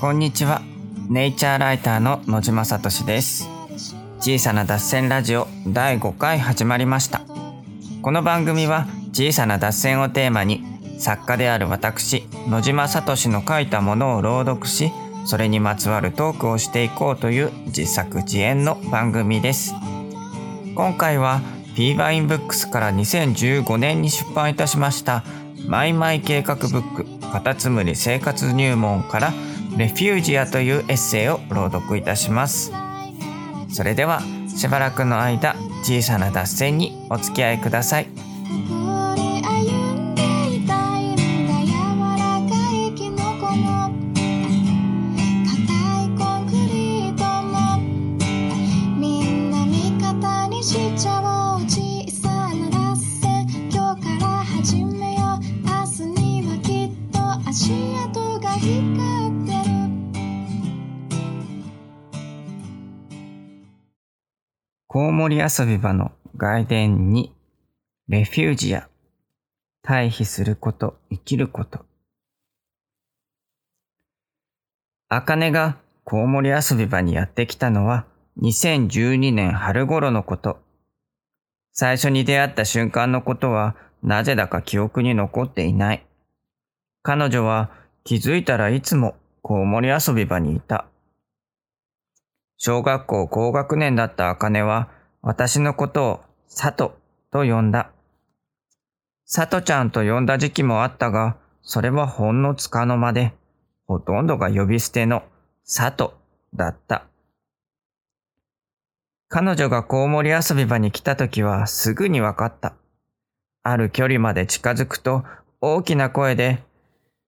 こんにちは。ネイチャーライターの野島聡です。小さな脱線ラジオ第5回始まりました。この番組は小さな脱線をテーマに作家である私、野島聡の書いたものを朗読し、それにまつわるトークをしていこうという自作自演の番組です。今回は P バインブックスから2015年に出版いたしましたマイマイ計画ブックカタツムリ生活入門からレフュージアというエッセイを朗読いたします。それではしばらくの間小さな脱線にお付き合いください。こコウモリ遊び場の外伝にレフュージア退避すること生きること。茜がコウモリ遊び場にやってきたのは2012年春頃のこと。最初に出会った瞬間のことはなぜだか記憶に残っていない。彼女は気づいたらいつもコウモリ遊び場にいた。小学校高学年だった茜は私のことを佐藤と呼んだ。佐藤ちゃんと呼んだ時期もあったが、それはほんのつかの間で、ほとんどが呼び捨ての佐藤だった。彼女がコウモリ遊び場に来た時はすぐにわかった。ある距離まで近づくと大きな声で、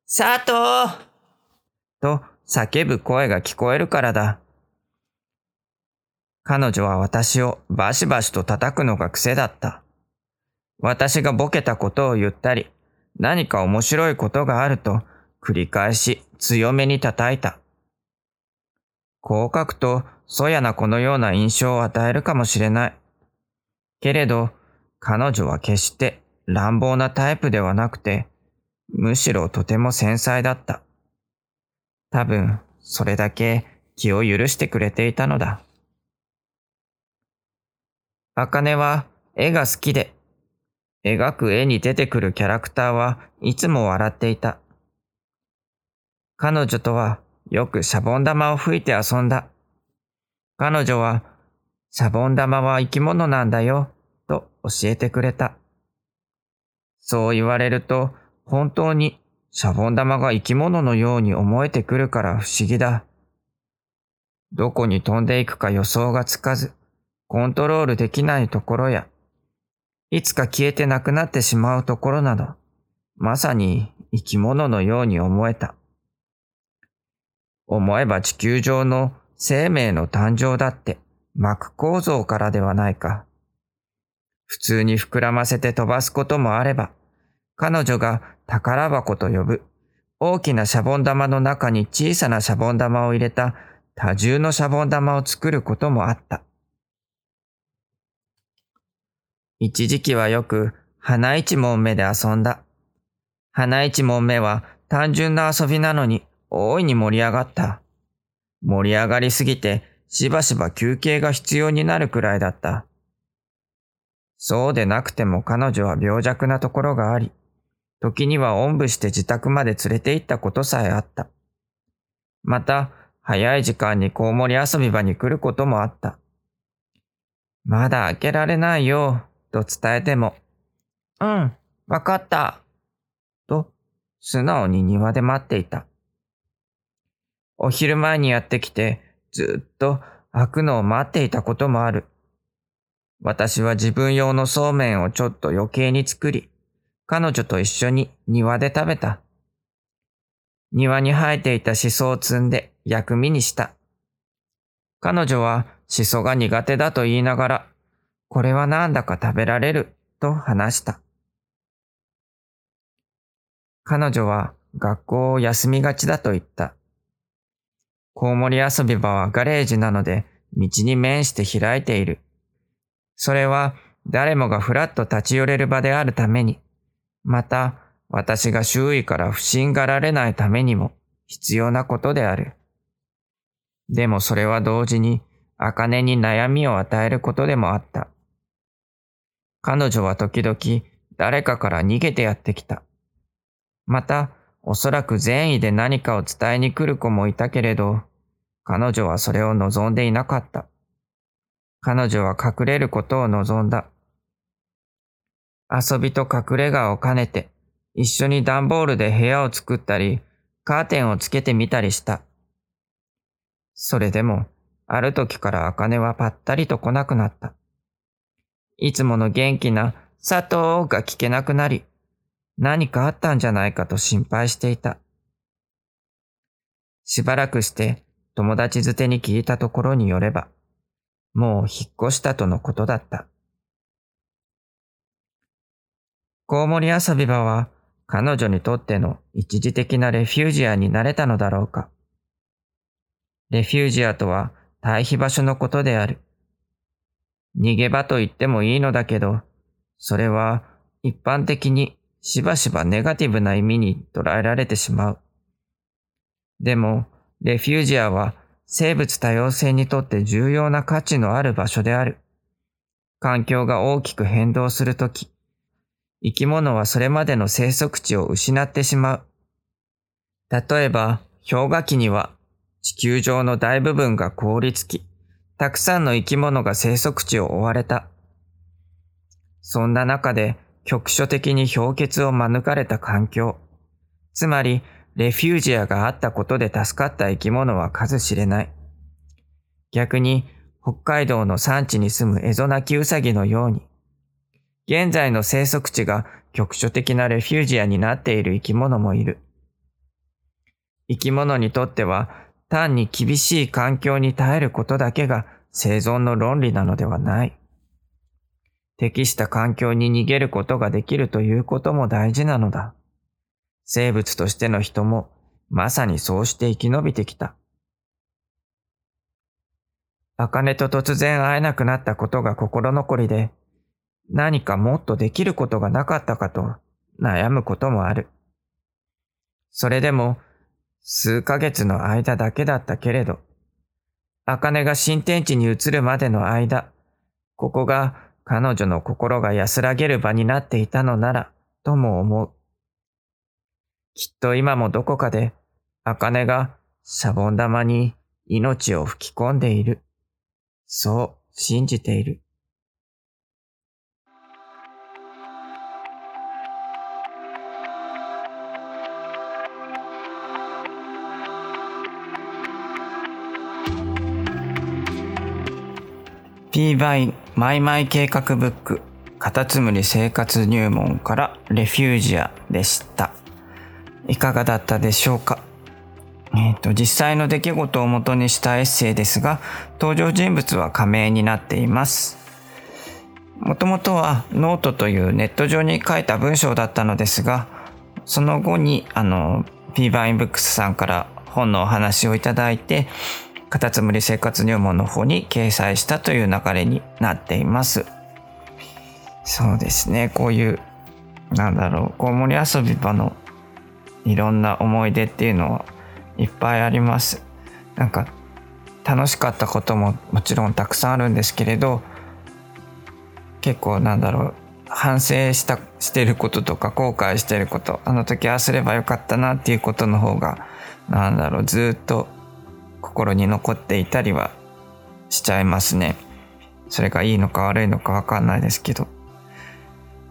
佐藤と叫ぶ声が聞こえるからだ。彼女は私をバシバシと叩くのが癖だった。私がボケたことを言ったり、何か面白いことがあると繰り返し強めに叩いた。こう書くと、そやなこのような印象を与えるかもしれない。けれど、彼女は決して乱暴なタイプではなくて、むしろとても繊細だった。多分、それだけ気を許してくれていたのだ。茜は絵が好きで、描く絵に出てくるキャラクターはいつも笑っていた。彼女とはよくシャボン玉を吹いて遊んだ。彼女は、シャボン玉は生き物なんだよ、と教えてくれた。そう言われると、本当にシャボン玉が生き物のように思えてくるから不思議だ。どこに飛んでいくか予想がつかず、コントロールできないところや、いつか消えてなくなってしまうところなど、まさに生き物のように思えた。思えば地球上の生命の誕生だって膜構造からではないか。普通に膨らませて飛ばすこともあれば、彼女が宝箱と呼ぶ大きなシャボン玉の中に小さなシャボン玉を入れた多重のシャボン玉を作ることもあった。一時期はよく花一問目で遊んだ。花一問目は単純な遊びなのに大いに盛り上がった。盛り上がりすぎてしばしば休憩が必要になるくらいだった。そうでなくても彼女は病弱なところがあり、時にはおんぶして自宅まで連れて行ったことさえあった。また、早い時間にコウモリ遊び場に来ることもあった。まだ開けられないよ、と伝えても、うん、わかった。と、素直に庭で待っていた。お昼前にやってきて、ずっと開くのを待っていたこともある。私は自分用のそうめんをちょっと余計に作り、彼女と一緒に庭で食べた。庭に生えていたシソを摘んで薬味にした。彼女はシソが苦手だと言いながら、これはなんだか食べられると話した。彼女は学校を休みがちだと言った。コウモリ遊び場はガレージなので道に面して開いている。それは誰もがふらっと立ち寄れる場であるために、また私が周囲から不審がられないためにも必要なことである。でもそれは同時に、茜に悩みを与えることでもあった。彼女は時々誰かから逃げてやってきた。また、おそらく善意で何かを伝えに来る子もいたけれど、彼女はそれを望んでいなかった。彼女は隠れることを望んだ。遊びと隠れ家を兼ねて、一緒に段ボールで部屋を作ったり、カーテンをつけてみたりした。それでも、ある時から茜はぱったりと来なくなった。いつもの元気な佐藤が聞けなくなり、何かあったんじゃないかと心配していた。しばらくして友達づてに聞いたところによれば、もう引っ越したとのことだった。コウモリ遊び場は彼女にとっての一時的なレフュージアになれたのだろうか。レフュージアとは退避場所のことである。逃げ場と言ってもいいのだけど、それは一般的にしばしばネガティブな意味に捉えられてしまう。でも、レフュージアは生物多様性にとって重要な価値のある場所である。環境が大きく変動するとき、生き物はそれまでの生息地を失ってしまう。例えば、氷河期には地球上の大部分が凍りつき、たくさんの生き物が生息地を追われた。そんな中で局所的に氷結を免れた環境、つまりレフュージアがあったことで助かった生き物は数知れない。逆に北海道の山地に住むエゾナキウサギのように、現在の生息地が局所的なレフュージアになっている生き物もいる。生き物にとっては単に厳しい環境に耐えることだけが生存の論理なのではない。適した環境に逃げることができるということも大事なのだ。生物としての人もまさにそうして生き延びてきた。茜と突然会えなくなったことが心残りで、何かもっとできることがなかったかと悩むこともある。それでも数ヶ月の間だけだったけれど、茜が新天地に移るまでの間、ここが彼女の心が安らげる場になっていたのなら、とも思う。きっと今もどこかで、茜がシャボン玉に命を吹き込んでいる。そう信じている。P バイマイマイ計画ブックカタツムリ生活入門からレフュージアでした。いかがだったでしょうか？えっ、ー、と、実際の出来事をもとにしたエッセイですが、登場人物は仮名になっています。もともとはノートというネット上に書いた文章だったのですが、その後に、あの、P バインブックスさんから本のお話をいただいて、カタツムリ生活入門の方に掲載したという流れになっています。そうですね、こういう、なんだろう、コウモリ遊び場のいろんな思い出っていうのはいっぱいあります。なんか楽しかったことももちろんたくさんあるんですけれど結構なんだろう反省したしてることとか後悔してることあの時ああすればよかったなっていうことの方がなんだろうずっと心に残っていたりはしちゃいますね。それがいいのか悪いのかわかんないですけど、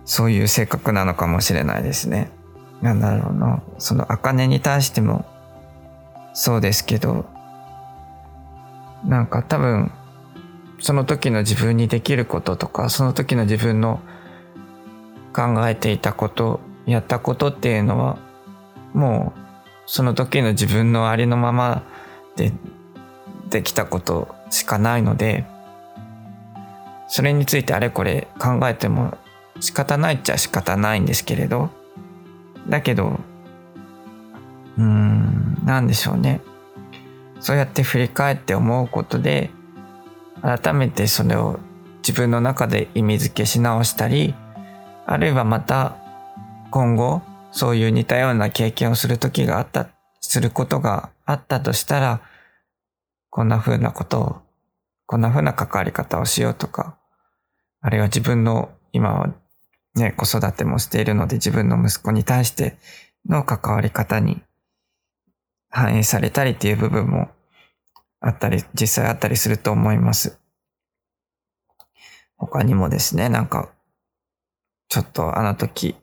そういう性格なのかもしれないですね。なんだろうな、その茜に対してもそうですけど、なんか多分、その時の自分にできることとか、その時の自分の考えていたこと、やったことっていうのは、もうその時の自分のありのままでできたことしかないので、それについてあれこれ考えても仕方ないっちゃ仕方ないんですけれど、だけど、うーん、なんでしょうね。そうやって振り返って思うことで、改めてそれを自分の中で意味付けし直したり、あるいはまた今後そういう似たような経験をする時があったすることがあったとしたら、こんな風なことを、こんな風な関わり方をしようとか、あるいは自分の今はね、子育てもしているので自分の息子に対しての関わり方に反映されたりっていう部分もあったり、実際あったりすると思います。他にもですね、なんか、ちょっとあの時、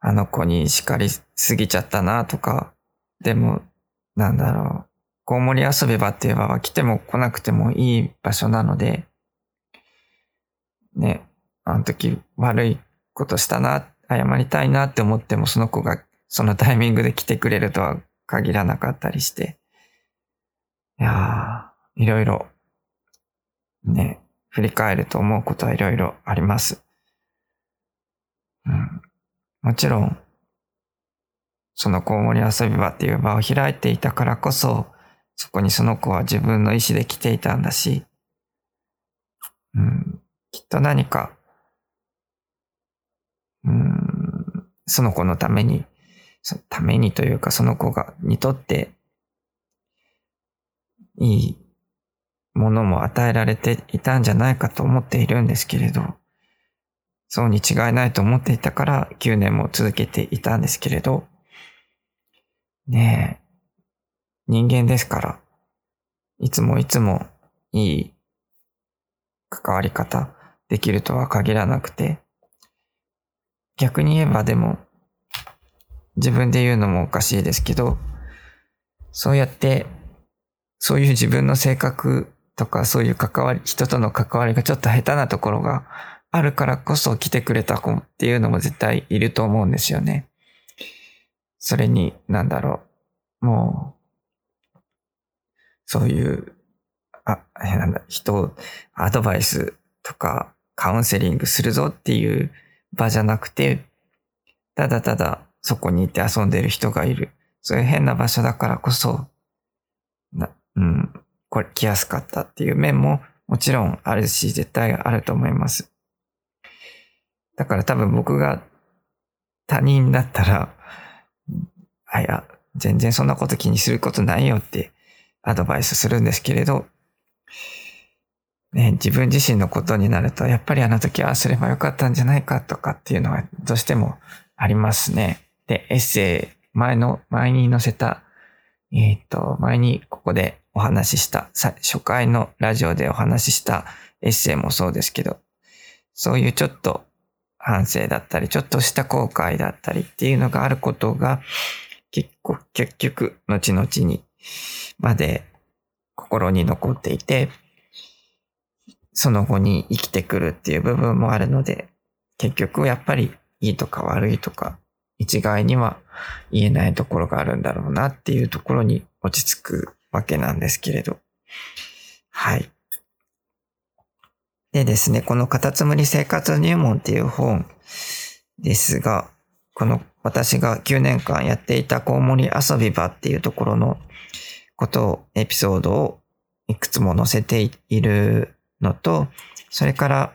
あの子に叱りすぎちゃったなとか、でも、なんだろう、コウモリ遊び場っていう場は来ても来なくてもいい場所なので、ね、あの時悪いことしたな、謝りたいなって思ってもその子がそのタイミングで来てくれるとは限らなかったりして、いやー、いろいろ、ね、振り返ると思うことはいろいろあります。うん。もちろん、そのコウモリ遊び場っていう場を開いていたからこそ、そこにその子は自分の意思で来ていたんだし、うん、きっと何か、うん、その子のために、そのためにというかその子が、にとって、いいものも与えられていたんじゃないかと思っているんですけれど、そうに違いないと思っていたから9年も続けていたんですけれど、ねえ、人間ですから、いつもいつもいい関わり方できるとは限らなくて、逆に言えばでも、自分で言うのもおかしいですけど、そうやって、そういう自分の性格とかそういう関わり、人との関わりがちょっと下手なところがあるからこそ来てくれた子っていうのも絶対いると思うんですよね。それに、なんだろう。もう、そういう、あ、えなんだ、人をアドバイスとかカウンセリングするぞっていう場じゃなくて、ただただそこにいて遊んでる人がいる。そういう変な場所だからこそ、な、うん、これ来やすかったっていう面ももちろんあるし、絶対あると思います。だから多分僕が他人だったら、あ、や、全然そんなこと気にすることないよってアドバイスするんですけれど、ね、自分自身のことになると、やっぱりあの時はすればよかったんじゃないかとかっていうのはどうしてもありますね。で、エッセイ、前の、前に載せた、えっ、と、前にここでお話しした、初回のラジオでお話ししたエッセイもそうですけど、そういうちょっと反省だったり、ちょっとした後悔だったりっていうのがあることが、結構、結局、後々にまで心に残っていて、その後に生きてくるっていう部分もあるので、結局やっぱりいいとか悪いとか、一概には言えないところがあるんだろうなっていうところに落ち着くわけなんですけれど。はい。でですね、このカタツムリ生活入門っていう本ですが、この私が9年間やっていたコウモリ遊び場っていうところのことを、エピソードをいくつも載せているのと、それから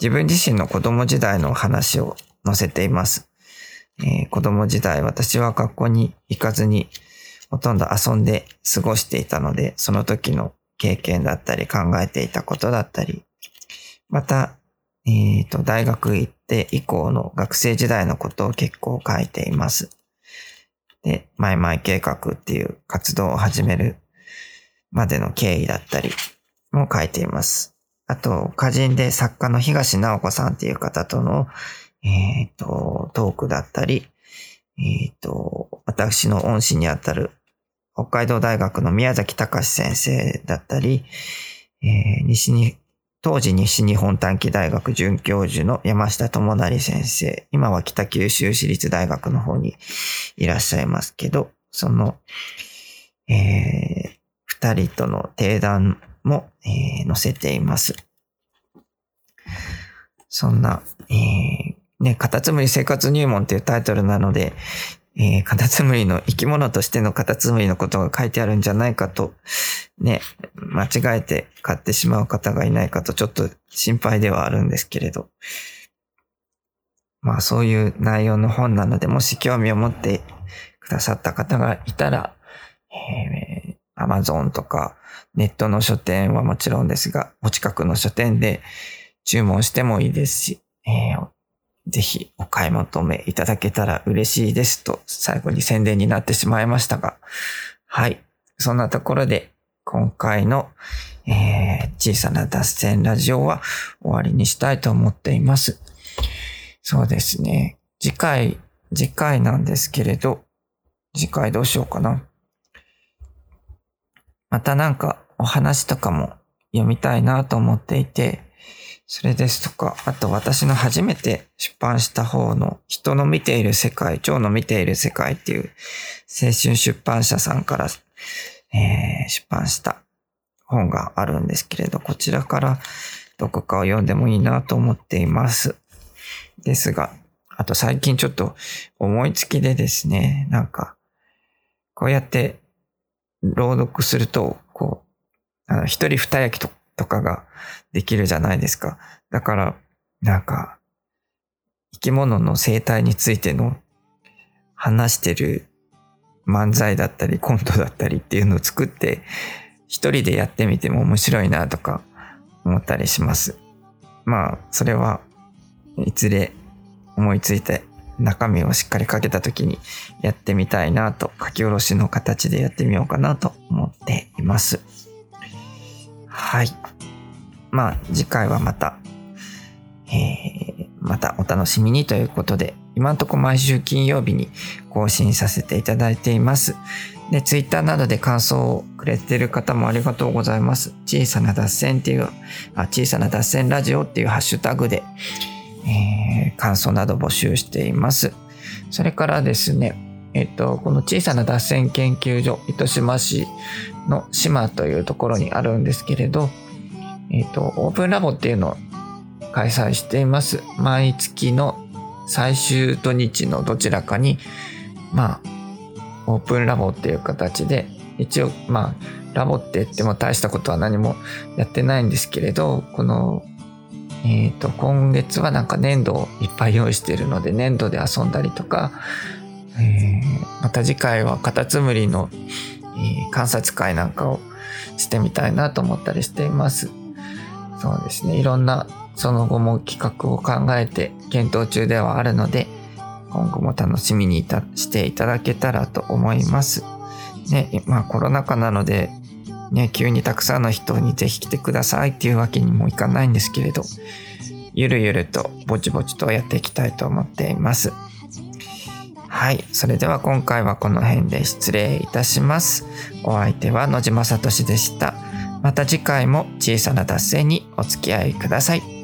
自分自身の子供時代の話を載せています。えー子供時代私は学校に行かずにほとんど遊んで過ごしていたので、その時の経験だったり考えていたことだったり、また、えっ、と、大学行って以降の学生時代のことを結構書いています。で、マイマイ計画っていう活動を始めるまでの経緯だったりも書いています。あと、歌人で作家の東直子さんっていう方との、えっ、と、トークだったり、えっ、と、私の恩師にあたる北海道大学の宮崎隆先生だったり、えー西に、当時西日本短期大学准教授の山下智成先生、今は北九州市立大学の方にいらっしゃいますけど、その、えー二人との定談も、えー載せています。そんな、えーね、カタツムリ生活入門っていうタイトルなので、えーカタツムリの生き物としてのカタツムリのことが書いてあるんじゃないかと、ね、間違えて買ってしまう方がいないかとちょっと心配ではあるんですけれど。まあそういう内容の本なので、もし興味を持ってくださった方がいたら、えー Amazon とか、ネットの書店はもちろんですが、お近くの書店で注文してもいいですし、えーぜひお買い求めいただけたら嬉しいですと、最後に宣伝になってしまいましたが、はい。そんなところで、今回の、えー小さな脱線ラジオは終わりにしたいと思っています。そうですね。次回、次回なんですけれど、次回どうしようかな。またなんかお話とかも読みたいなと思っていて、それですとか、あと私の初めて出版した方の人の見ている世界、蝶の見ている世界っていう青春出版社さんから、えー出版した本があるんですけれど、こちらからどこかを読んでもいいなと思っています。ですが、あと最近ちょっと思いつきでですね、なんか、こうやって朗読すると、こう、あの、一人二役ととかができるじゃないですか。だから、なんか、生き物の生態についての話してる漫才だったりコントだったりっていうのを作って、一人でやってみても面白いなとか思ったりします。まあ、それはいずれ思いついて中身をしっかりかけた時にやってみたいなと書き下ろしの形でやってみようかなと思っています。はい。まあ次回はまた、えーまたお楽しみにということで、今んとこ毎週金曜日に更新させていただいています。で、ツイッターなどで感想をくれてる方もありがとうございます。小さな脱線っていう、あ小さな脱線ラジオっていうハッシュタグで、えー感想など募集しています。それからですね、えっと、この小さな脱線研究所、糸島市の島というところにあるんですけれど、えっと、オープンラボっていうのを開催しています。毎月の最終土日のどちらかに、まあ、オープンラボっていう形で、一応、まあ、ラボって言っても大したことは何もやってないんですけれど、このえっ、と、今月はなんか粘土をいっぱい用意しているので、粘土で遊んだりとか、えーまた次回はカタツムリの、観察会なんかをしてみたいなと思ったりしています。そうですね。いろんなその後も企画を考えて検討中ではあるので、今後も楽しみにいたしていただけたらと思います。ね、まあコロナ禍なので、ね、急にたくさんの人にぜひ来てくださいっていうわけにもいかないんですけれど、ゆるゆるとぼちぼちとやっていきたいと思っています。はい。それでは今回はこの辺で失礼いたします。お相手は野島聡でした。また次回も小さな達成にお付き合いください。